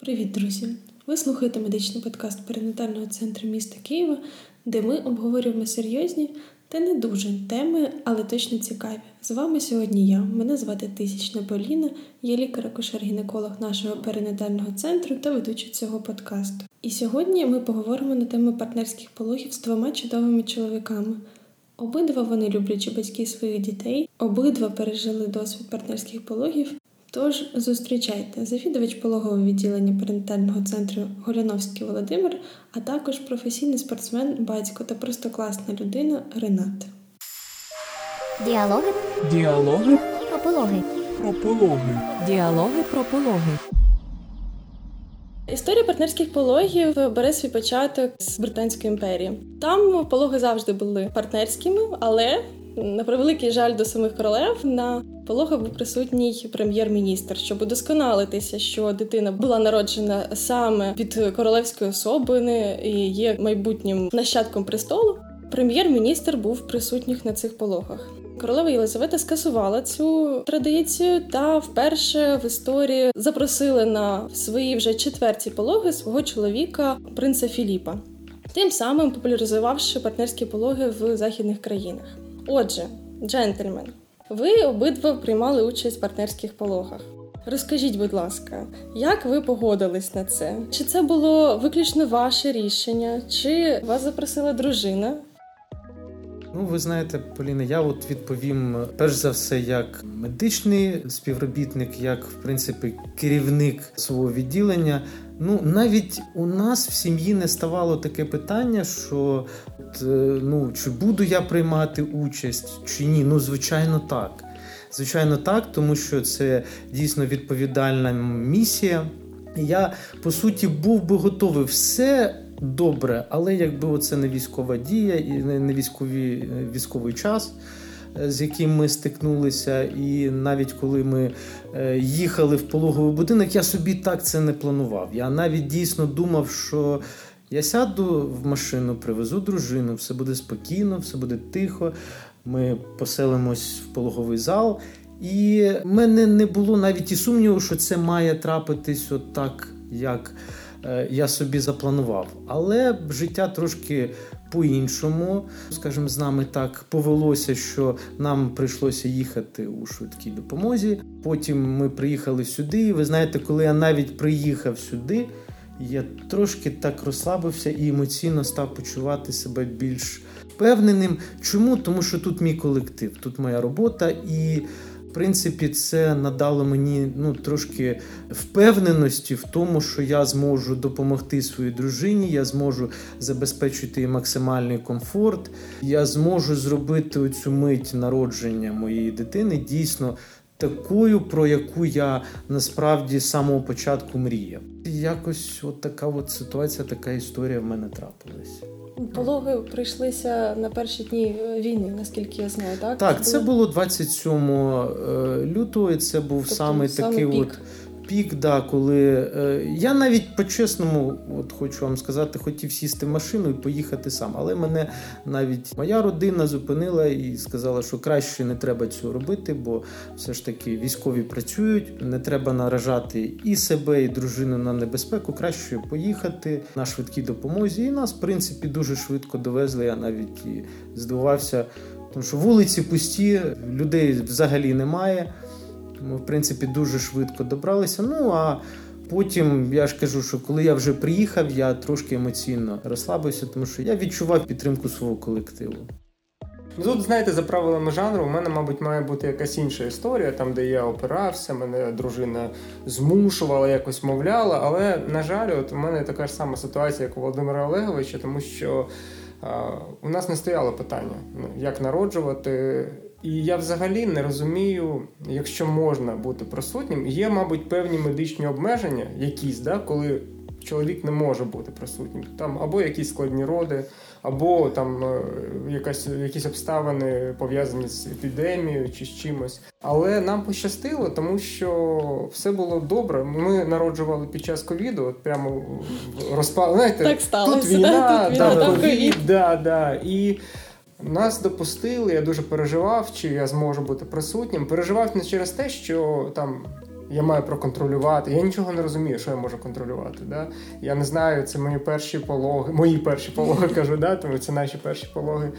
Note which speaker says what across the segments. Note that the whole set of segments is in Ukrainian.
Speaker 1: Привіт, друзі! Ви слухаєте медичний подкаст перинатального центру міста Києва, де ми обговорюємо серйозні та не дуже теми, але точно цікаві. З вами сьогодні я. Мене звати Тисячна Поліна, я лікар-акушер-гінеколог нашого перинатального центру та ведуча цього подкасту. І сьогодні ми поговоримо на тему партнерських пологів з двома чудовими чоловіками. Обидва вони люблячі батьки своїх дітей, обидва пережили досвід партнерських пологів Тож зустрічайте завідувач пологового відділення перинатального центру Голяновський Володимир, а також професійний спортсмен, батько та просто класна людина Ренат.
Speaker 2: Діалоги
Speaker 3: Діалоги
Speaker 2: про пологи.
Speaker 3: про пологи.
Speaker 4: Діалоги про пологи.
Speaker 1: Історія партнерських пологів бере свій початок з Британської імперії. Там пологи завжди були партнерськими, але на превеликий жаль до самих королев на пологах був присутній прем'єр-міністр, щоб удосконалитися, що дитина була народжена саме під королевською особини і є майбутнім нащадком престолу. Прем'єр-міністр був присутніх на цих пологах. Королева Єлизавета скасувала цю традицію та вперше в історії запросили на свої вже четверті пологи свого чоловіка, принца Філіпа, тим самим популяризувавши партнерські пологи в західних країнах. Отже, джентльмен, ви обидва приймали участь в партнерських пологах. Розкажіть, будь ласка, як ви погодились на це? Чи це було виключно ваше рішення, чи вас запросила дружина?
Speaker 5: Ну, ви знаєте, Поліна, я от відповім перш за все, як медичний співробітник, як в принципі керівник свого відділення. Ну, навіть у нас в сім'ї не ставало таке питання, що от, е, ну, чи буду я приймати участь, чи ні. Ну, звичайно, так. Звичайно, так, тому що це дійсно відповідальна місія. Я по суті був би готовий все добре, але якби це не військова дія і не військові е, військовий час. Е, з яким ми стикнулися, і навіть коли ми їхали в пологовий будинок, я собі так це не планував. Я навіть дійсно думав, що я сяду в машину, привезу дружину, все буде спокійно, все буде тихо. Ми поселимось в пологовий зал, і в мене не було навіть і сумніву, що це має трапитись от так, як. Е, я собі запланував. Але життя трошки по-іншому, скажімо, з нами так повелося, що нам прийшлося їхати у швидкій допомозі. Потім ми приїхали сюди. І ви знаєте, коли я навіть приїхав сюди, я трошки так розслабився і емоційно став почувати себе більш впевненим. Чому? Тому що тут мій колектив, тут моя робота і. В принципі, це надало мені ну трошки впевненості в тому, що я зможу допомогти своїй дружині, я зможу забезпечити максимальний комфорт, я зможу зробити цю мить народження моєї дитини дійсно такою, про яку я насправді з самого початку мріяв. Якось от така от ситуація, така історія в мене трапилась.
Speaker 1: Пологи прийшлися на перші дні війни, наскільки я знаю, так?
Speaker 5: Так, це було 27 е, лютого, і це був тобто, саме такий пік. от пік, да, коли е, я навіть по-чесному, от хочу вам сказати, хотів сісти в машину і поїхати сам. Але мене навіть моя родина зупинила і сказала, що краще не треба цього робити, бо все ж таки військові працюють, не треба наражати і себе, і дружину на небезпеку. Краще поїхати на швидкій допомозі. І нас, в принципі, дуже швидко довезли. Я навіть і здивувався, тому що вулиці пусті, людей взагалі немає. Ми, в принципі, дуже швидко добралися. Ну а потім я ж кажу, що коли я вже приїхав, я трошки емоційно розслабився, тому що я відчував підтримку свого колективу.
Speaker 3: Тут, знаєте, за правилами жанру, у мене, мабуть, має бути якась інша історія, там, де я опирався, мене дружина змушувала, якось мовляла. Але, на жаль, от у мене така ж сама ситуація, як у Володимира Олеговича, тому що у нас не стояло питання, ну, як народжувати. І я взагалі не розумію, якщо можна бути присутнім, є, мабуть, певні медичні обмеження, якісь, да, коли чоловік не може бути присутнім. Там або якісь складні роди, або там е, якась якісь обставини пов'язані з епідемією чи з чимось. Але нам пощастило, тому що все було добре. Ми народжували під час ковіду, от прямо розпал. Знаєте,
Speaker 1: так сталося,
Speaker 3: тут війна,
Speaker 1: да, тут війна,
Speaker 3: да, ковід, да, да. І нас допустили, я дуже переживав, чи я зможу бути присутнім. Переживав не через те, що там Я маю проконтролювати. Я нічого не розумію, що я можу контролювати. Да? Я не знаю, це мої перші пологи, мої перші пологи кажу, да? тому це наші перші пологи.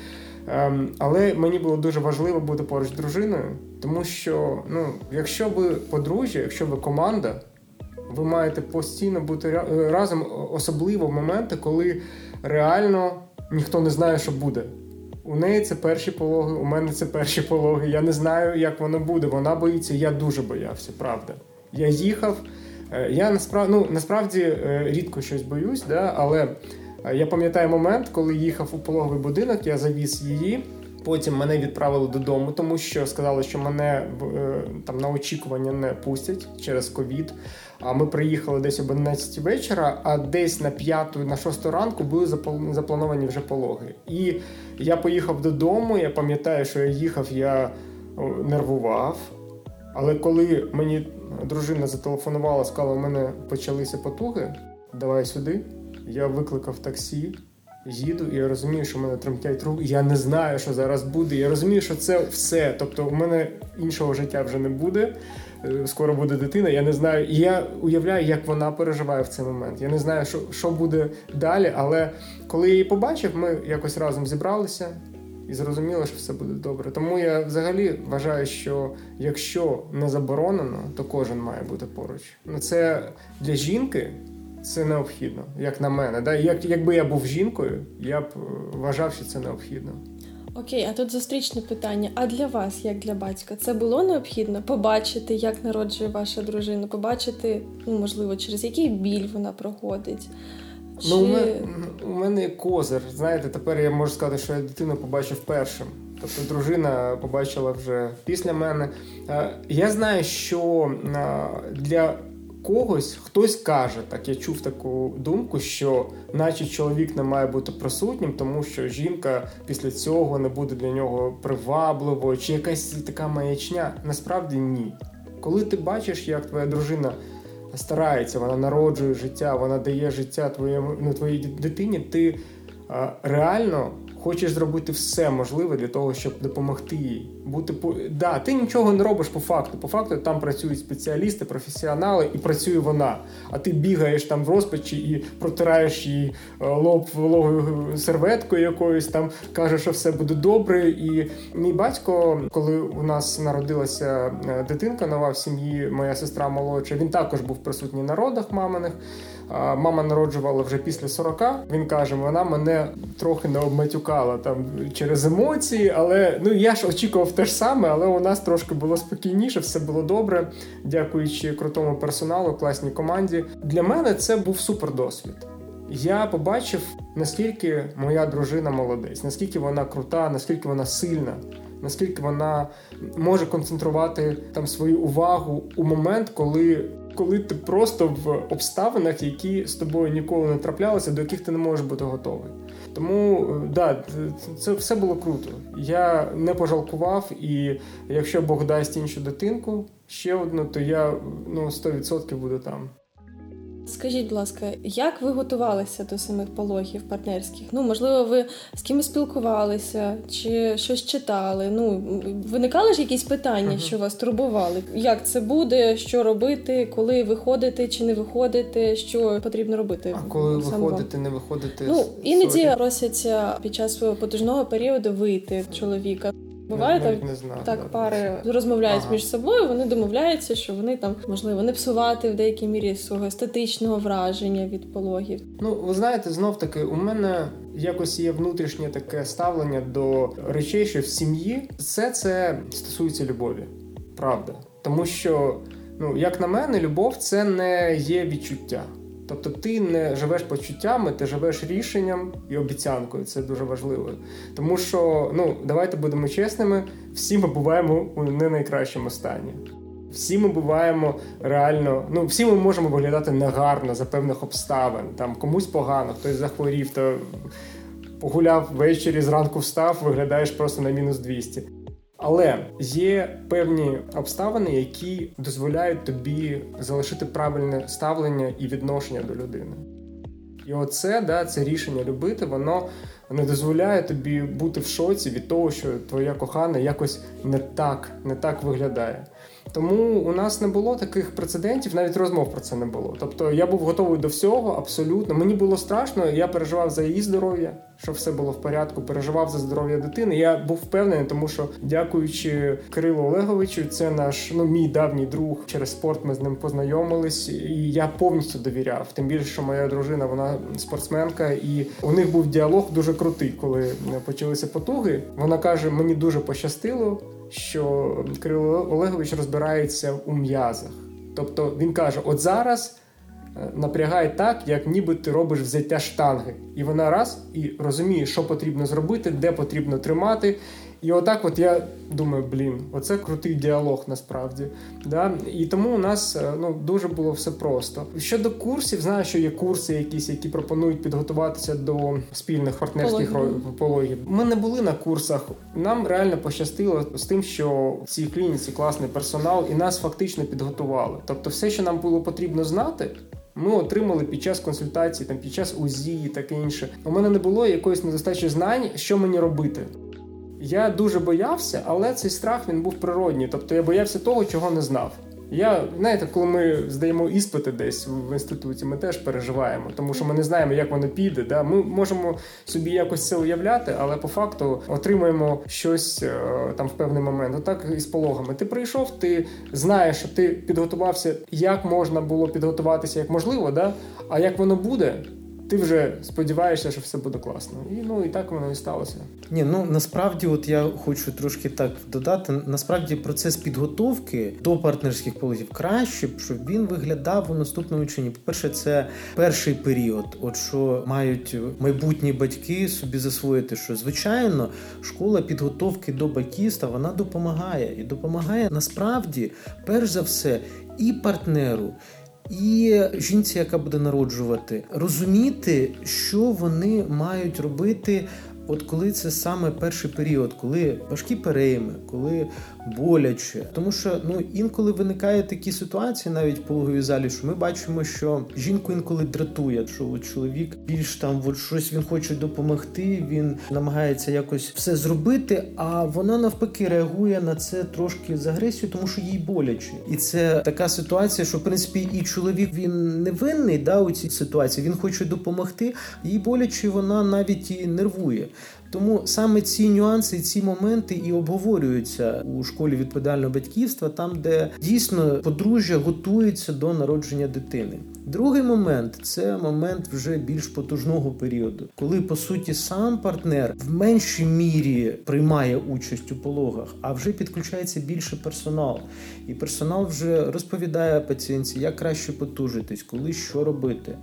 Speaker 3: Ем, але мені було дуже важливо бути поруч з дружиною, тому що ну, якщо ви подружжя, якщо ви команда, ви маєте постійно бути разом, особливо в моменти, коли реально ніхто не знає, що буде. У неї це перші пологи, у мене це перші пологи. Я не знаю, як воно буде. Вона боїться, я дуже боявся, правда. Я їхав. Е, я насправді ну, насправді е, рідко щось боюсь, да, але е, я пам'ятаю момент, коли їхав у пологовий будинок, я завіз її. Потім мене відправили додому, тому що сказали, що мене там на очікування не пустять через ковід. А ми приїхали десь об 11 вечора, а десь на 5, на 6 ранку були заплановані вже пологи. І я поїхав додому. Я пам'ятаю, що я їхав, я нервував. Але коли мені дружина зателефонувала, сказала, у мене почалися потуги, давай сюди. Я викликав таксі, їду, і я розумію, що в мене тремтять руки. Я не знаю, що зараз буде. Я розумію, що це все. Тобто, у мене іншого життя вже не буде. Е, скоро буде дитина. Я не знаю. І я уявляю, як вона переживає в цей момент. Я не знаю, що що буде далі. Але коли я її побачив, ми якось разом зібралися і зрозуміли, що все буде добре. Тому я взагалі вважаю, що якщо не заборонено, то кожен має бути поруч. Ну це для жінки. Це необхідно, як на мене. Да? Як, Якби я був жінкою, я б е, вважав, що це необхідно.
Speaker 1: Окей, а тут зустрічне питання. А для вас, як для батька, це було необхідно побачити, як народжує ваша дружина, побачити, ну можливо, через який біль вона проходить.
Speaker 3: Чи... Ну, у мене, у мене козир. Знаєте, тепер я можу сказати, що я дитину побачив першим. Тобто дружина побачила вже після мене. Я знаю, що для когось хтось каже, так я чув таку думку, що наче чоловік не має бути присутнім, тому що жінка після цього не буде для нього привабливою, чи якась така маячня. Насправді ні. Коли ти бачиш, як твоя дружина старається, вона народжує життя, вона дає життя твоєму ну, твоїй дитині, ти а, реально хочеш зробити все можливе для того, щоб допомогти їй. Бути по да, ти нічого не робиш по факту. По факту там працюють спеціалісти, професіонали, і працює вона. А ти бігаєш там в розпачі і протираєш їй е, лоб вологою серветкою якоюсь, там кажеш, що все буде добре. І мій батько, коли у нас народилася е, дитинка нова в сім'ї, моя сестра молодша, він також був присутній на родах маминих. Мама народжувала вже після 40, Він каже, вона мене трохи не обматюкала там через емоції, але ну я ж очікував те ж саме, але у нас трошки було спокійніше, все було добре, дякуючи крутому персоналу, класній команді. Для мене це був супер досвід. Я побачив, наскільки моя дружина молодець, наскільки вона крута, наскільки вона сильна, наскільки вона може концентрувати там свою увагу у момент, коли коли ти просто в обставинах, які з тобою ніколи не траплялися, до яких ти не можеш бути готовий. Тому е, да, це все було круто. Я не пожалкував, і якщо Бог дасть іншу дитинку, ще одну, то я ну 100% буду там.
Speaker 1: Скажіть, будь ласка, як ви готувалися до самих пологів партнерських? Ну, можливо, ви з кимось спілкувалися чи щось читали? Ну, виникали ж якісь питання, що вас турбували? Як це буде, що робити, коли виходити чи не виходити, що потрібно робити?
Speaker 3: А коли виходити, не виходити?
Speaker 1: Ну іноді просяться під час свого потужного періоду вийти чоловіка. Буває так, не знаю, так пари розмовляють ага. між собою. Вони домовляються, що вони там можливо не псувати в деякій мірі свого естетичного враження від пологів.
Speaker 3: Ну ви знаєте, знов таки у мене якось є внутрішнє таке ставлення до речей, що в сім'ї все це стосується любові, правда, тому що ну як на мене, любов це не є відчуття. Тобто ти не живеш почуттями, ти живеш рішенням і обіцянкою. Це дуже важливо. Тому що, ну, давайте будемо чесними, всі ми буваємо у не найкращому стані. Всі ми буваємо реально, ну всі ми можемо виглядати негарно за певних обставин. Там комусь погано, хтось захворів, то погуляв ввечері, зранку встав, виглядаєш просто на мінус 200. Але є певні обставини, які дозволяють тобі залишити правильне ставлення і відношення до людини. І оце да, це рішення любити, воно не дозволяє тобі бути в шоці від того, що твоя кохана якось не так не так виглядає. Тому у нас не було таких прецедентів, навіть розмов про це не було. Тобто я був готовий до всього, абсолютно. Мені було страшно, я переживав за її здоров'я, щоб все було в порядку. Переживав за здоров'я дитини. Я був впевнений, тому що, дякуючи Кирилу Олеговичу, це наш ну мій давній друг. Через спорт ми з ним познайомились, і я повністю довіряв. Тим більше, що моя дружина, вона спортсменка, і у них був діалог дуже крутий, коли почалися потуги. Вона каже: мені дуже пощастило що Кирило Олегович розбирається у м'язах. Тобто він каже: от зараз е, напрягай так, як ніби ти робиш взяття штанги. І вона раз і розуміє, що потрібно зробити, де потрібно тримати. І отак, от я думаю, блін, оце крутий діалог насправді. Да? І тому у нас е, ну дуже було все просто. Щодо курсів, знаю, що є курси, якісь, які пропонують підготуватися до спільних партнерських пологів. Ми не були на курсах. Нам реально пощастило з тим, що в цій клініці класний персонал, і нас фактично підготували. Тобто, все, що нам було потрібно знати. Ми отримали під час консультації, там під час УЗІ і таке інше. У мене не було якоїсь недостачі знань, що мені робити. Я дуже боявся, але цей страх він був природній. Тобто я боявся того, чого не знав. Я знаєте, коли ми здаємо іспити десь в інституті, ми теж переживаємо, тому що ми не знаємо, як воно піде. Да? Ми можемо собі якось це уявляти, але по факту отримуємо щось е, там в певний момент. Отак і з пологами. Ти прийшов, ти знаєш, що ти підготувався, як можна було підготуватися, як можливо, да? а як воно буде ти вже сподіваєшся, що все буде класно. І ну і так воно і сталося.
Speaker 5: Ні, ну насправді, от я хочу трошки так додати. Насправді, процес підготовки до партнерських пологів краще, щоб він виглядав у наступному чині. По перше, це перший період, от що мають майбутні батьки собі засвоїти, що звичайно школа підготовки до батьківства вона допомагає і допомагає насправді, перш за все, і партнеру і жінці, яка буде народжувати, розуміти, що вони мають робити От коли це саме перший період, коли важкі перейми, коли боляче, тому що ну інколи виникають такі ситуації, навіть в залі, що ми бачимо, що жінку інколи дратує, що от чоловік більш там от щось він хоче допомогти, він намагається якось все зробити, а вона навпаки реагує на це трошки з агресією, тому що їй боляче, і це така ситуація, що в принципі і чоловік він не винний да, у цій ситуації. Він хоче допомогти, їй боляче, вона навіть і нервує. Тому саме ці нюанси, ці моменти і обговорюються у школі відповідального батьківства, там, де дійсно подружжя готується до народження дитини. Другий момент це момент вже більш потужного періоду, коли по суті сам партнер в меншій мірі приймає участь у пологах, а вже підключається більше персонал, і персонал вже розповідає пацієнтці, як краще потужитись, коли що робити.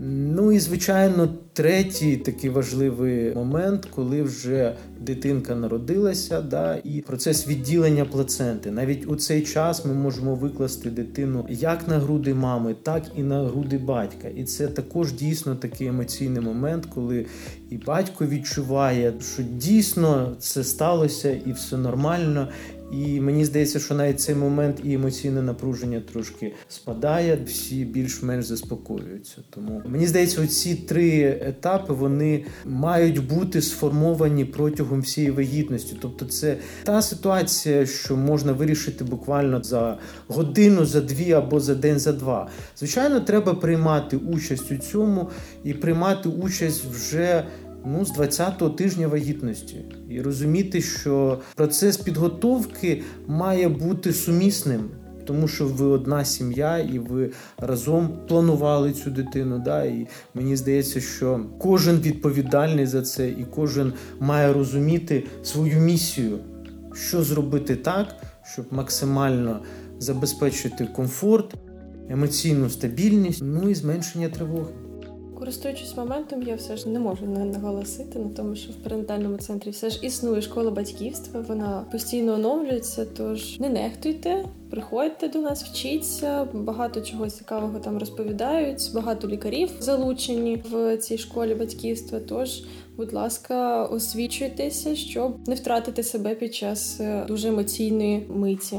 Speaker 5: Ну і звичайно, третій такий важливий момент, коли вже дитинка народилася, да, і процес відділення плаценти. Навіть у цей час ми можемо викласти дитину як на груди мами, так і на груди батька. І це також дійсно такий емоційний момент, коли і батько відчуває, що дійсно це сталося і все нормально. І мені здається, що навіть цей момент і емоційне напруження трошки спадає, всі більш-менш заспокоюються. Тому мені здається, ці три етапи вони мають бути сформовані протягом всієї вагітності. Тобто, це та ситуація, що можна вирішити буквально за годину, за дві або за день, за два. Звичайно, треба приймати участь у цьому і приймати участь вже ну, з 20-го тижня вагітності і розуміти, що процес підготовки має бути сумісним. Тому що ви одна сім'я, і ви разом планували цю дитину. Да? І мені здається, що кожен відповідальний за це, і кожен має розуміти свою місію, що зробити так, щоб максимально забезпечити комфорт, емоційну стабільність, ну і зменшення тривоги.
Speaker 1: Користуючись моментом, я все ж не можу не наголосити на тому, що в перинатальному центрі все ж існує школа батьківства. Вона постійно оновлюється. Тож не нехтуйте, приходьте до нас, вчіться. Багато чого цікавого там розповідають. Багато лікарів залучені в цій школі батьківства. Тож, будь ласка, освічуйтеся, щоб не втратити себе під час е, дуже емоційної миті.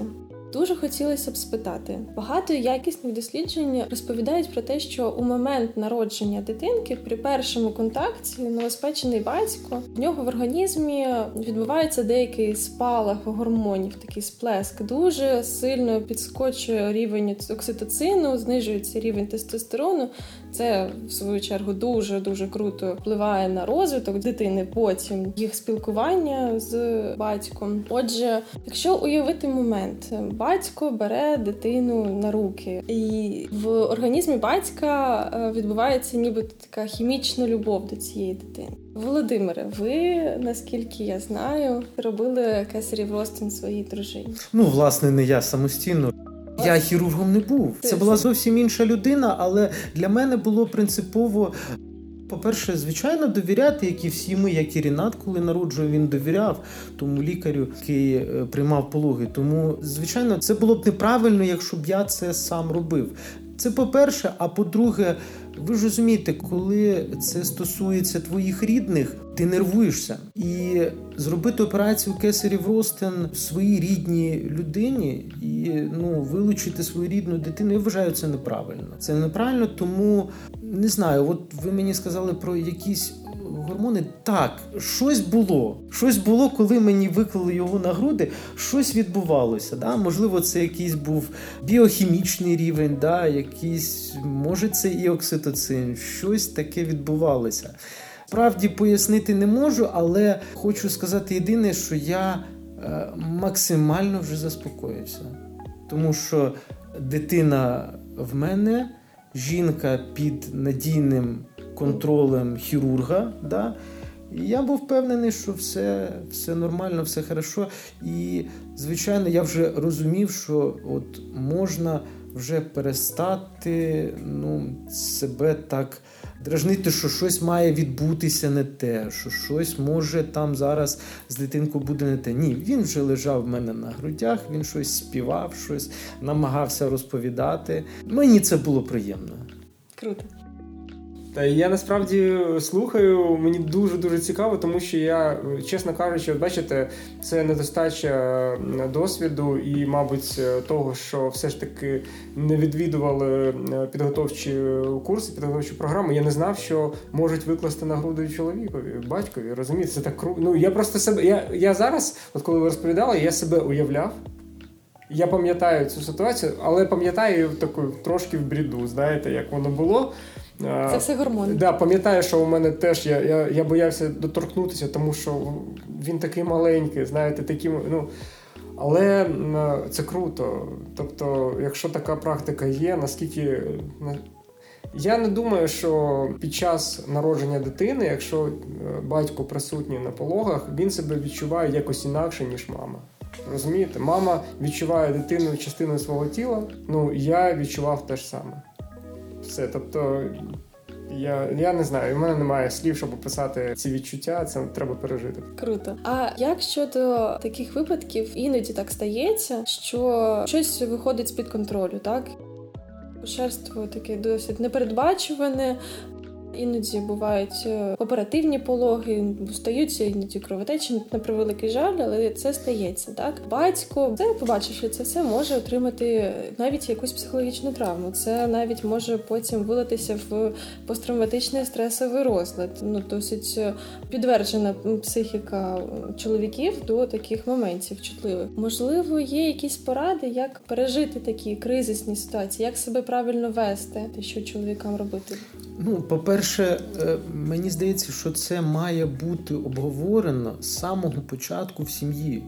Speaker 1: Дуже хотілося б спитати. Багато якісних досліджень розповідають про те, що у момент народження дитинки при першому контакті новоспечений батько в нього в організмі відбувається деякий спалах гормонів, такий сплеск. Дуже сильно підскочує рівень окситоцину, знижується рівень тестостерону. Це в свою чергу дуже дуже круто впливає на розвиток дитини. Потім їх спілкування з батьком. Отже, якщо уявити момент, батько бере дитину на руки, і в організмі батька е, відбувається ніби така хімічна любов до цієї дитини. Володимире, ви наскільки я знаю, робили кесарів ростин своїй дружині?
Speaker 5: Ну, власне, не я самостійно. Я хірургом не був. Це була зовсім інша людина, але для мене було принципово. По-перше, звичайно, довіряти, як і всі ми, як і Рінат, коли народжував, він довіряв тому лікарю, який е, приймав пологи. Тому, звичайно, це було б неправильно, якщо б я це сам робив. Це по-перше, а по-друге, ви ж розумієте, коли це стосується твоїх рідних, ти нервуєшся. І зробити операцію кесарів ростин своїй рідній людині і ну вилучити свою рідну дитину, я вважаю це неправильно. Це неправильно, тому не знаю. От ви мені сказали про якісь гормони. Так, щось було. Щось було, коли мені виклали його на груди, щось відбувалося. Да? Можливо, це якийсь був біохімічний рівень, да? якийсь, може, це і окситоцин, щось таке відбувалося. Справді пояснити не можу, але хочу сказати єдине, що я е, максимально вже заспокоївся. Тому що дитина в мене, жінка під надійним контролем хірурга. Да? І я був впевнений, що все все нормально, все хорошо. І, звичайно, я вже розумів, що от можна вже перестати ну, себе так дражнити, що щось має відбутися не те, що щось може там зараз з дитинкою буде не те. Ні, він вже лежав в мене на грудях, він щось співав, щось намагався розповідати. Мені це було приємно.
Speaker 1: Круто.
Speaker 3: Та я насправді слухаю, мені дуже дуже цікаво, тому що я, чесно кажучи, бачите, це недостача досвіду і, мабуть, того, що все ж таки не відвідували підготовчі курси, підготовчі програми. Я не знав, що можуть викласти на груди чоловікові, батькові. Розумієте, це так круто. Ну я просто себе. Я я зараз, от коли ви розповідали, я себе уявляв. Я пам'ятаю цю ситуацію, але пам'ятаю таку трошки в бріду, знаєте, як воно було.
Speaker 1: Це все гормони.
Speaker 3: Да, пам'ятаю, що у мене теж я я, я боявся доторкнутися, тому що він такий маленький, знаєте, такі, ну. Але це круто. Тобто, якщо така практика є, наскільки. Я не думаю, що під час народження дитини, якщо е, батько присутній на пологах, він себе відчуває якось інакше, ніж мама. Розумієте, мама відчуває дитину частиною свого тіла. Ну я відчував те ж саме все. Тобто, я я не знаю, у мене немає слів, щоб описати ці відчуття. Це треба пережити.
Speaker 1: Круто. А як щодо таких випадків іноді так стається, що щось виходить з під контролю, так? Шерство таке досить непередбачуване, Іноді бувають е, оперативні пологи, стаються іноді кровотечі на превеликий жаль, але це стається. Так, батько це побачивши це все, може отримати навіть якусь психологічну травму. Це навіть може потім вилитися в посттравматичний стресовий розлад. Ну досить е, підтверджена психіка чоловіків до таких моментів чутливих. Можливо, є якісь поради, як пережити такі кризисні ситуації, як себе правильно вести, що чоловікам робити.
Speaker 5: Ну, по-перше, е, мені здається, що це має бути обговорено з самого початку в сім'ї.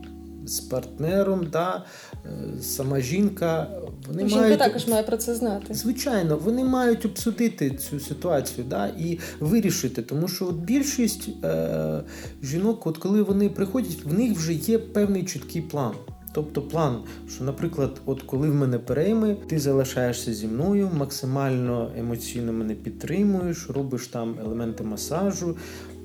Speaker 5: З партнером, да, е, сама жінка.
Speaker 1: Вони Жінка мають... також має про це знати.
Speaker 5: Звичайно, вони мають обсудити цю ситуацію да, і вирішити. Тому що от більшість е, жінок, от коли вони приходять, в них вже є певний чіткий план. Тобто план, що, наприклад, от коли в мене перейми, ти залишаєшся зі мною, максимально емоційно мене підтримуєш, робиш там елементи масажу.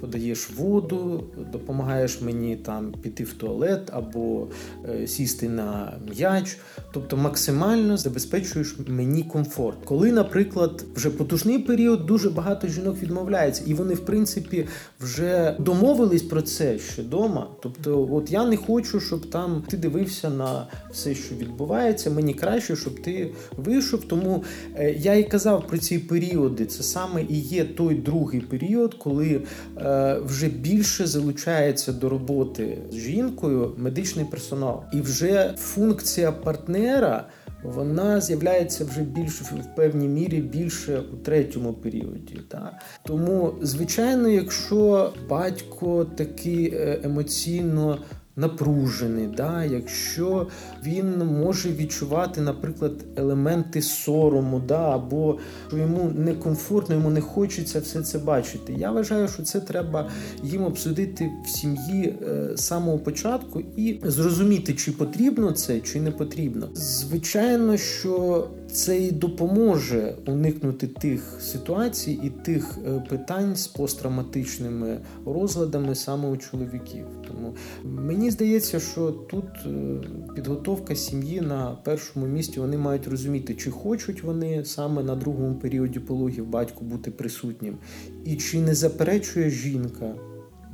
Speaker 5: Подаєш воду, допомагаєш мені там піти в туалет або е, сісти на м'яч. Тобто максимально забезпечуєш мені комфорт. Коли, наприклад, вже потужний період, дуже багато жінок відмовляється, і вони, в принципі, вже домовились про це ще вдома. Тобто, от я не хочу, щоб там ти дивився на все, що відбувається. Мені краще, щоб ти вийшов. Тому е, я і казав про ці періоди. Це саме і є той другий період, коли е, вже більше залучається до роботи з жінкою медичний персонал, і вже функція партнера. Вона з'являється вже більш в певній мірі більше у третьому періоді. Та Тому, звичайно, якщо батько такий е, емоційно напружений, да? якщо він може відчувати, наприклад, елементи сорому, да? або що йому некомфортно, йому не хочеться все це бачити. Я вважаю, що це треба їм обсудити в сім'ї е, з самого початку і зрозуміти, чи потрібно це, чи не потрібно. Звичайно, що це і допоможе уникнути тих ситуацій і тих е, питань з посттравматичними розладами саме у чоловіків. Тому мені здається, що тут е, підготовка сім'ї на першому місці вони мають розуміти, чи хочуть вони саме на другому періоді пологів батьку бути присутнім, і чи не заперечує жінка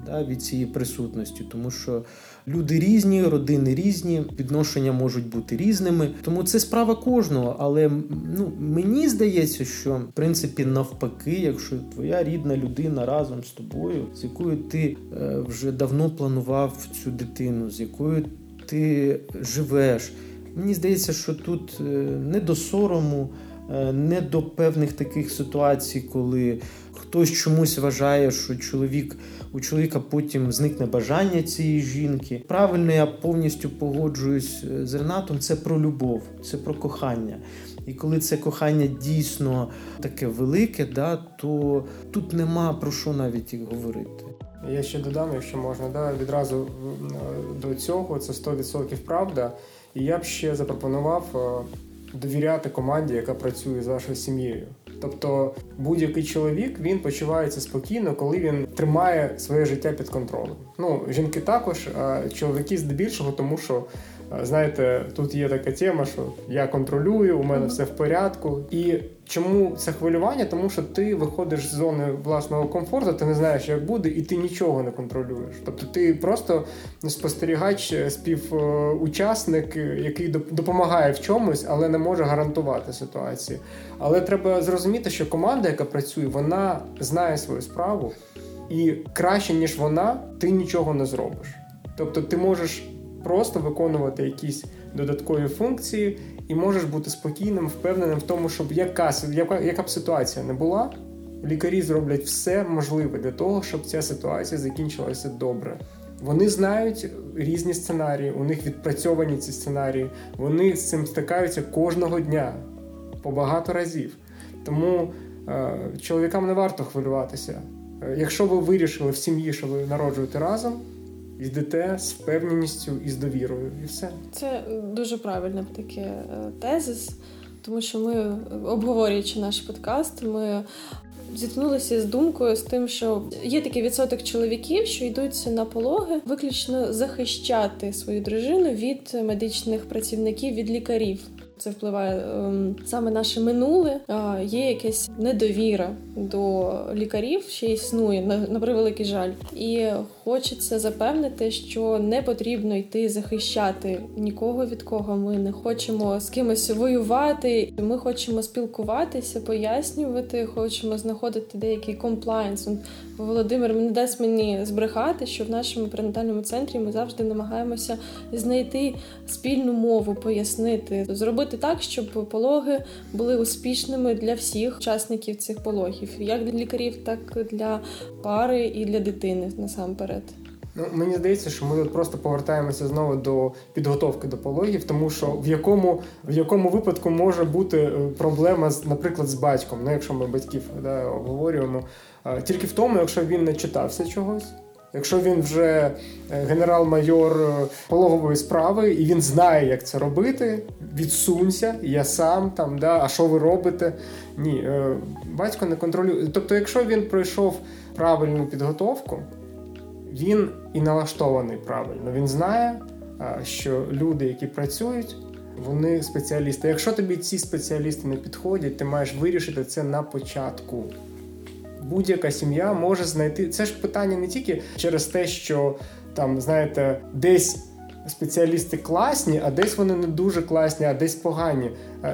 Speaker 5: да, від цієї присутності, тому що люди різні, родини різні, відношення можуть бути різними. Тому це справа кожного. Але ну, мені здається, що в принципі навпаки, якщо твоя рідна людина разом з тобою, з якою ти е, вже давно планував цю дитину, з якою ти живеш. Мені здається, що тут е, не до сорому, е, не до певних таких ситуацій, коли хтось чомусь вважає, що чоловік у чоловіка потім зникне бажання цієї жінки. Правильно, я повністю погоджуюсь е, з Ренатом. Це про любов, це про кохання. І коли це кохання дійсно таке велике, да, то тут нема про що навіть говорити.
Speaker 3: Я ще додам, якщо можна, да, відразу до цього це 100% правда. І я б ще запропонував е, довіряти команді, яка працює з вашою сім'єю. Тобто будь-який чоловік він почувається спокійно, коли він тримає своє життя під контролем. Ну жінки також, а чоловіки здебільшого, тому що знаєте, тут є така тема, що я контролюю, у мене все в порядку. І чому це хвилювання? Тому що ти виходиш з зони власного комфорту, ти не знаєш, як буде, і ти нічого не контролюєш. Тобто ти просто спостерігач, співучасник, який допомагає в чомусь, але не може гарантувати ситуації. Але треба зрозуміти, що команда, яка працює, вона знає свою справу, і краще ніж вона, ти нічого не зробиш. Тобто, ти можеш просто виконувати якісь додаткові функції, і можеш бути спокійним, впевненим в тому, щоб яка, яка, яка б ситуація не була, лікарі зроблять все можливе для того, щоб ця ситуація закінчилася добре. Вони знають різні сценарії, у них відпрацьовані ці сценарії, вони з цим стикаються кожного дня по багато разів. Тому е, чоловікам не варто хвилюватися. Е, якщо ви вирішили в сім'ї, що ви народжуєте разом йдете з впевненістю і з довірою, і все.
Speaker 1: Це дуже правильне таке е, тезис, тому що ми, обговорюючи наш подкаст, ми зіткнулися з думкою з тим, що є такий відсоток чоловіків, що йдуть на пологи, виключно захищати свою дружину від медичних працівників, від лікарів. Це впливає ем, саме наше минуле. Е, є якась недовіра до лікарів, ще існує на превеликий жаль, і хочеться запевнити, що не потрібно йти захищати нікого від кого. Ми не хочемо з кимось воювати. Ми хочемо спілкуватися, пояснювати, хочемо знаходити деякий комплайнс. Володимир не дасть мені збрехати, що в нашому перинатальному центрі ми завжди намагаємося знайти спільну мову, пояснити, зробити так, щоб пологи були успішними для всіх учасників цих пологів, як для лікарів, так і для пари і для дитини насамперед.
Speaker 3: Ну, мені здається, що ми тут просто повертаємося знову до підготовки до пологів, тому що в якому в якому випадку може бути е, проблема з, наприклад, з батьком, ну якщо ми батьків да, обговорюємо, тільки в тому, якщо він не читався чогось. Якщо він вже е, генерал-майор е, пологової справи і він знає, як це робити, відсунься, я сам там, да, а що ви робите? Ні, батько не контролює. Тобто, якщо він пройшов правильну підготовку, він і налаштований правильно. Він знає, що люди, які працюють, вони спеціалісти. Якщо тобі ці спеціалісти не підходять, ти маєш вирішити це на початку. Будь-яка сім'я може знайти. Це ж питання не тільки через те, що там, знаєте, десь спеціалісти класні, а десь вони не дуже класні, а десь погані.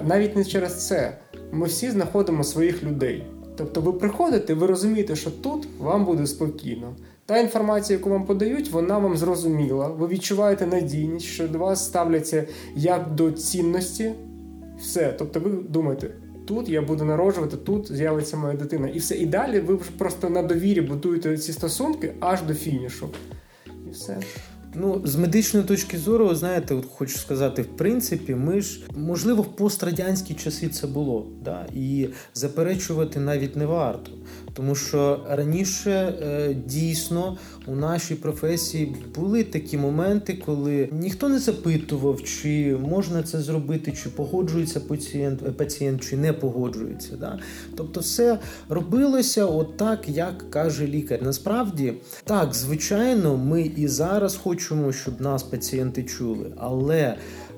Speaker 3: Навіть не через це. Ми всі знаходимо своїх людей. Тобто ви приходите, ви розумієте, що тут вам буде спокійно. Та інформація, яку вам подають, вона вам зрозуміла. Ви відчуваєте надійність, що до вас ставляться як до цінності. Все. Тобто, ви думаєте, тут я буду народжувати, тут з'явиться моя дитина. І все. І далі ви просто на довірі будуєте ці стосунки аж до фінішу. І все.
Speaker 5: Ну, з медичної точки зору, знаєте, от хочу сказати, в принципі, ми ж можливо в пострадянські часи це було, да, і заперечувати навіть не варто. Тому що раніше е, дійсно у нашій професії були такі моменти, коли ніхто не запитував, чи можна це зробити, чи погоджується пацієнт, пацієнт чи не погоджується. Да? Тобто, все робилося от так, як каже лікар. Насправді, так, звичайно, ми і зараз хочемо, щоб нас пацієнти чули, але.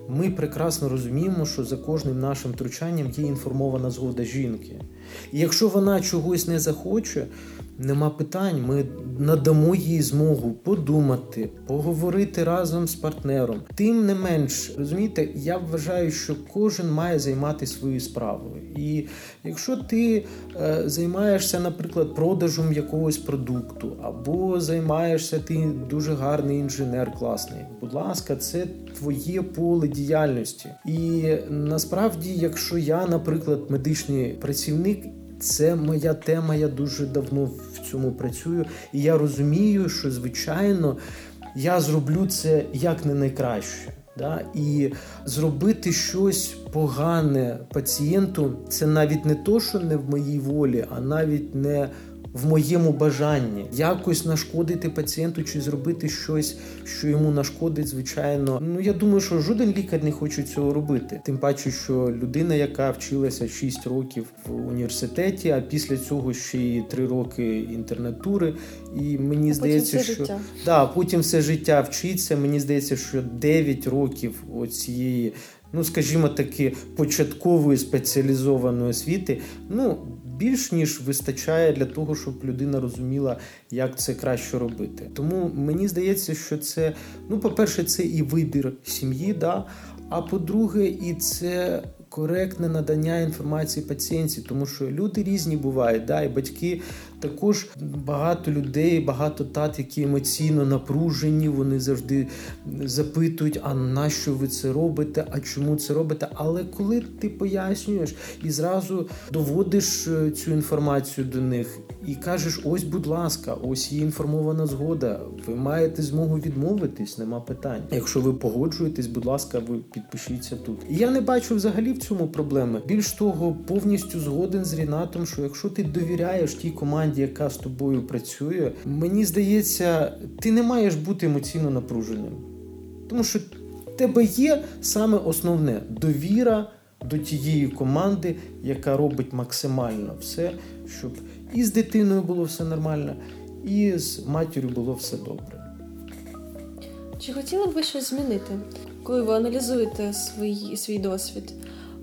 Speaker 5: Ми прекрасно розуміємо, що за кожним нашим втручанням є інформована згода жінки. І якщо вона чогось не захоче, нема питань. Ми надамо їй змогу подумати, поговорити разом з партнером. Тим не менш, розумієте, я вважаю, що кожен має займатися своєю справою. І якщо ти е, займаєшся, наприклад, продажем якогось продукту, або займаєшся ти дуже гарний інженер, класний, будь ласка, це твоє поле діяльності. І насправді, якщо я, наприклад, медичний працівник. Це моя тема, я дуже давно в цьому працюю, і я розумію, що звичайно я зроблю це як не найкраще. Да? І зробити щось погане пацієнту це навіть не то, що не в моїй волі, а навіть не в моєму бажанні якось нашкодити пацієнту чи зробити щось, що йому нашкодить, звичайно. Ну я думаю, що жоден лікар не хоче цього робити. Тим паче, що людина, яка вчилася 6 років в університеті, а після цього ще й 3 роки інтернатури. І мені
Speaker 1: а
Speaker 5: здається, що
Speaker 1: життя.
Speaker 5: Да, потім все життя вчиться. Мені здається, що 9 років оцієї. Ну, скажімо таки, початкової спеціалізованої освіти, ну більш ніж вистачає для того, щоб людина розуміла, як це краще робити. Тому мені здається, що це, ну, по-перше, це і вибір сім'ї, да, а по-друге, і це. Коректне надання інформації пацієнтів, тому що люди різні бувають, да, і батьки також багато людей, багато тат, які емоційно напружені, вони завжди запитують, а на що ви це робите, а чому це робите. Але коли ти пояснюєш і зразу доводиш е, цю інформацію до них і кажеш: ось, будь ласка, ось є інформована згода, ви маєте змогу відмовитись, нема питань. Якщо ви погоджуєтесь, будь ласка, ви підпишіться тут. Я не бачу взагалі в цьому проблеми. Більш того, повністю згоден з Рінатом, що якщо ти довіряєш тій команді, яка з тобою працює, мені здається, ти не маєш бути емоційно напруженим. Тому що в тебе є саме основне довіра до тієї команди, яка робить максимально все, щоб і з дитиною було все нормально, і з матір'ю було все добре.
Speaker 1: Чи хотіли б ви щось змінити, коли ви аналізуєте свій, свій досвід?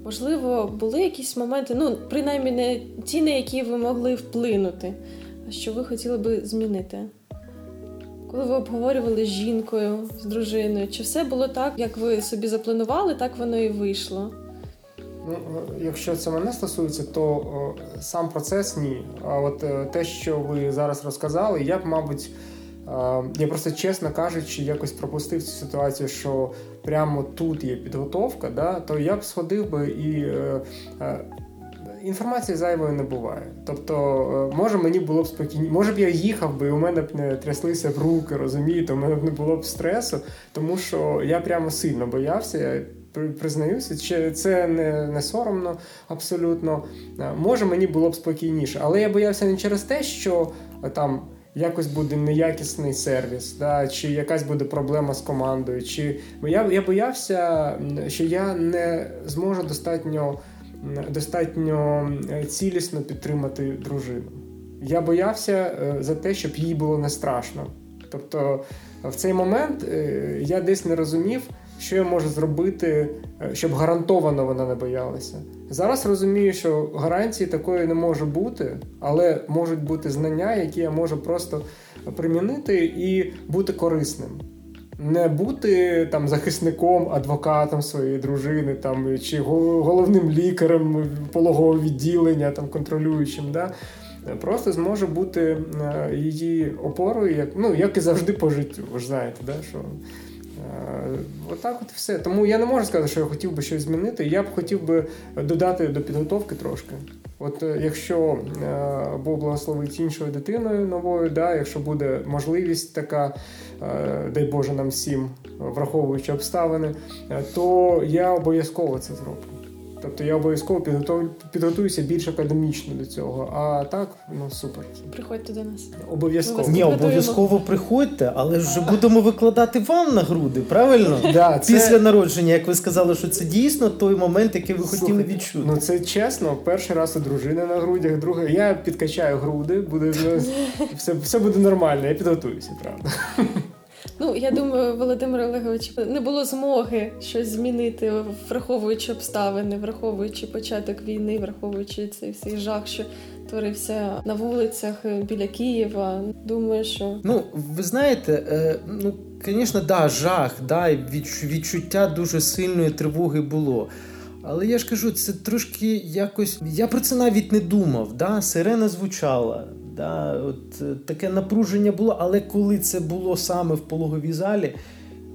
Speaker 1: Можливо, були якісь моменти, ну, принаймні не ті, на які ви могли вплинути, а що ви хотіли би змінити? Коли ви обговорювали з жінкою, з дружиною, чи все було так, як ви собі запланували, так воно і вийшло?
Speaker 3: Ну, Якщо це мене стосується, то о, сам процес ні. А от е, те, що ви зараз розказали, я б, мабуть, е, я просто чесно кажучи, якось пропустив цю ситуацію, що прямо тут є підготовка, да, то я б сходив би і. Е, інформації зайвої не буває. Тобто, може мені було б спокійні, може б я їхав би, і у мене б не тряслися в руки, розумієте, у мене б не було б стресу, тому що я прямо сильно боявся признаюся, чи це не не соромно абсолютно. Може, мені було б спокійніше, але я боявся не через те, що там. Якось буде неякісний сервіс, да, чи якась буде проблема з командою. Чи я я боявся, що я не зможу достатньо достатньо цілісно підтримати дружину. Я боявся за те, щоб їй було не страшно. Тобто в цей момент я десь не розумів, що я можу зробити, щоб гарантовано вона не боялася. Зараз розумію, що гарантії такої не може бути, але можуть бути знання, які я можу просто примінити і бути корисним. Не бути там захисником, адвокатом своєї дружини, там чи головним лікарем пологового відділення, там контролюючим. Да? Просто зможе бути е, її опорою, як ну як і завжди по життю. Ви ж знаєте, да, що отак от все. Тому я не можу сказати, що я хотів би щось змінити. Я б хотів би додати до підготовки трошки. От е, якщо е, Бог благословить іншою дитиною новою, да, якщо буде можливість така, дай Боже нам всім, враховуючи обставини, то я обов'язково це зроблю. Тобто я обов'язково підготую, підготуюся більш академічно до цього. А так, ну супер.
Speaker 1: Приходьте до нас.
Speaker 3: Обов'язково.
Speaker 5: Ні, обов'язково приходьте, але вже будемо викладати вам на груди, правильно?
Speaker 3: Да, це...
Speaker 5: Після народження, як ви сказали, що це дійсно той момент, який ви Слухайте, хотіли відчути.
Speaker 3: Ну це чесно, перший раз у дружини на грудях, другий. Я підкачаю груди, буде все, все буде нормально, я підготуюся, правда.
Speaker 1: Ну, я думаю, Володимир Олегович не було змоги щось змінити, враховуючи обставини, враховуючи початок війни, враховуючи цей всій жах, що творився на вулицях е, біля Києва. Думаю, що
Speaker 5: ну ви знаєте, е, ну звісно, да, жах, да, відчуття дуже сильної тривоги було. Але я ж кажу, це трошки якось. Я про це навіть не думав. Да? Сирена звучала. Да, от е, Таке напруження було, але коли це було саме в пологовій залі,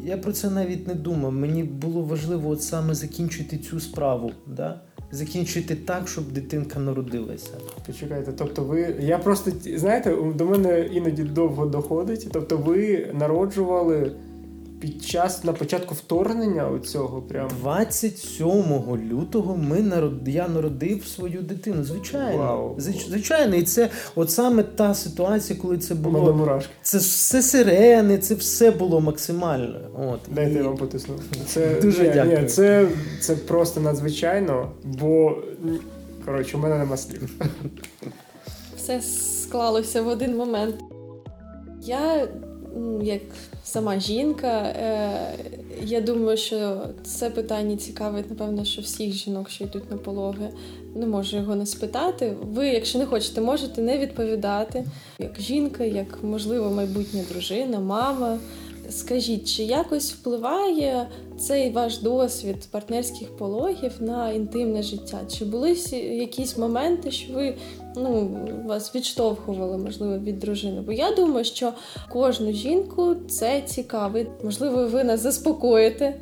Speaker 5: я про це навіть не думав. Мені було важливо от саме закінчити цю справу. Да? Закінчити так, щоб дитинка народилася.
Speaker 3: Почекайте, тобто ви. Я просто знаєте, до мене іноді довго доходить. Тобто, ви народжували під час на початку вторгнення оцього прям
Speaker 5: 27 лютого ми народ... я народив свою дитину. Звичайно,
Speaker 3: Вау.
Speaker 5: звичайно, і це от саме та ситуація, коли це було
Speaker 3: мурашки.
Speaker 5: Це все сирени, це все було максимально. От
Speaker 3: дайте і... вам потисну. Це
Speaker 5: дуже ні, дякую.
Speaker 3: Ні, це, це просто надзвичайно, бо коротше, у мене нема слів.
Speaker 1: Все склалося в один момент. Я як сама жінка. Е, я думаю, що це питання цікавить, напевно, що всіх жінок, що йдуть на пологи, не можу його не спитати. Ви, якщо не хочете, можете не відповідати як жінка, як можливо майбутня дружина, мама. Скажіть, чи якось впливає цей ваш досвід партнерських пологів на інтимне життя? Чи були якісь моменти, що ви ну, вас відштовхували, можливо, від дружини? Бо я думаю, що кожну жінку це цікавить. Можливо, ви нас заспокоїте.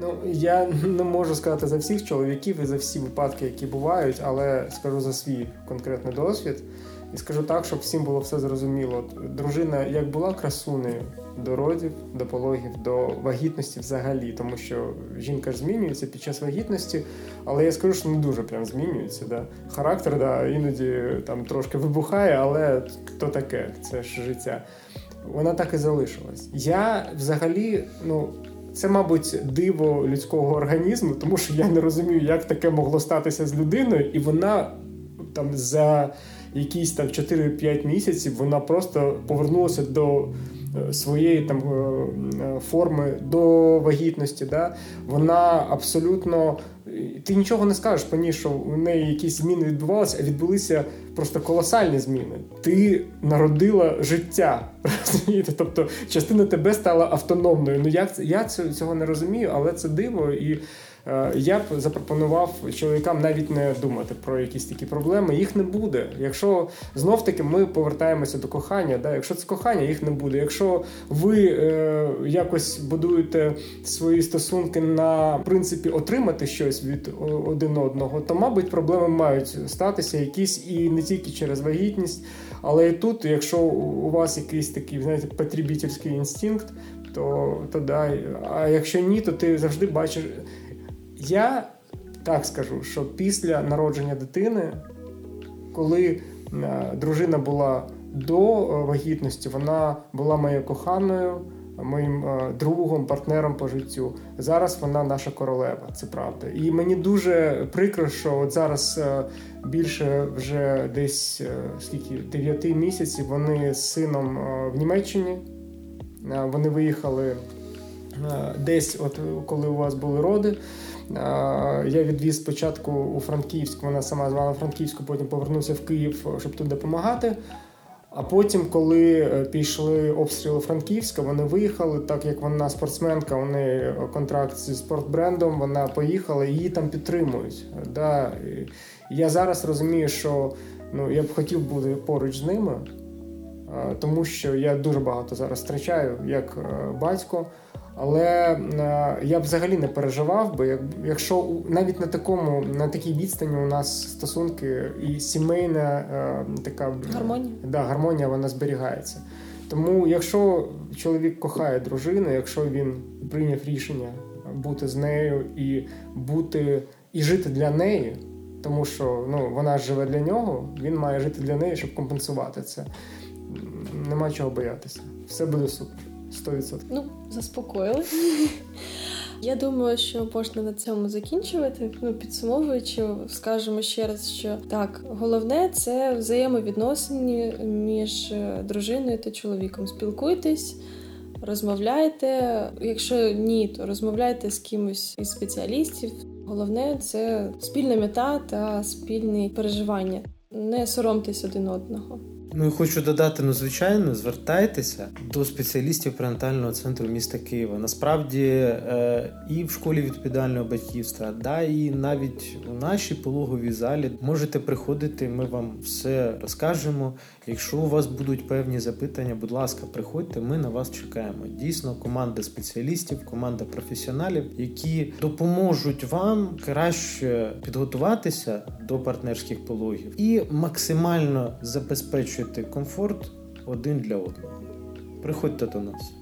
Speaker 3: Ну, я не можу сказати за всіх чоловіків і за всі випадки, які бувають, але скажу за свій конкретний досвід. І скажу так, щоб всім було все зрозуміло. Дружина як була красунею до родів, до пологів, до вагітності взагалі, тому що жінка ж змінюється під час вагітності, але я скажу, що не дуже прям змінюється. Да? Характер да, іноді там трошки вибухає, але то таке, це ж життя. Вона так і залишилась. Я взагалі, ну. Це, мабуть, диво людського організму, тому що я не розумію, як таке могло статися з людиною, і вона там за якісь там 4-5 місяців вона просто повернулася до е, своєї там е, е, форми до вагітності. Да? Вона абсолютно. Ти нічого не скажеш по ній, що у неї якісь зміни відбувалися, а відбулися просто колосальні зміни. Ти народила життя. розумієте? Тобто частина тебе стала автономною. Ну як я цього не розумію, але це диво і. Е, я б запропонував чоловікам навіть не думати про якісь такі проблеми. Їх не буде. Якщо знов таки ми повертаємося до кохання, да, якщо це кохання, їх не буде. Якщо ви е, якось будуєте свої стосунки на принципі отримати щось від один одного, то мабуть проблеми мають статися якісь і не тільки через вагітність, але і тут, якщо у вас якийсь такий знаєте, потребітельський інстинкт, то то да. А якщо ні, то ти завжди бачиш. Я так скажу, що після народження дитини, коли е, дружина була до е, вагітності, вона була моєю коханою, моїм е, другом, партнером по життю. Зараз вона наша королева, це правда. І мені дуже прикро, що от зараз більше вже десь скільки 9 місяців вони з сином в Німеччині. Вони виїхали десь, от коли у вас були роди. Я відвіз спочатку у Франківськ, вона сама звала Франківську, потім повернувся в Київ, щоб тут допомагати. А потім, коли е, пішли обстріли Франківська, вони виїхали, так як вона спортсменка, у неї контракт зі спортбрендом, вона поїхала її там підтримують. Да. Я зараз розумію, що ну, я б хотів бути поруч з ними, тому що я дуже багато зараз втрачаю як е, батько. Але е, я б взагалі не переживав би, якщо навіть на такому на такій відстані у нас стосунки і сімейна е, така
Speaker 1: гармонія
Speaker 3: да, гармонія вона зберігається. Тому, якщо чоловік кохає дружину, якщо він прийняв рішення бути з нею і бути і жити для неї, тому що ну вона живе для нього, він має жити для неї, щоб компенсувати це. Нема чого боятися, все буде супер. 100%.
Speaker 1: Ну, заспокоїли. Я думаю, що можна на цьому закінчувати. Ну, підсумовуючи, скажемо ще раз, що так, головне це взаємовідносини між е, дружиною та чоловіком. Спілкуйтесь, розмовляйте. Якщо ні, то розмовляйте з кимось із спеціалістів. Головне це спільна мета та спільні переживання. Не соромтесь один одного.
Speaker 5: Ну і хочу додати, ну звичайно, звертайтеся до спеціалістів пренатального центру міста Києва. Насправді е, і в школі відповідального батьківства, да і навіть у нашій пологовій залі можете приходити. Ми вам все розкажемо. Якщо у вас будуть певні запитання, будь ласка, приходьте. Ми на вас чекаємо. Дійсно, команда спеціалістів, команда професіоналів, які допоможуть вам краще підготуватися до партнерських пологів і максимально забезпечити комфорт один для одного. Приходьте до нас.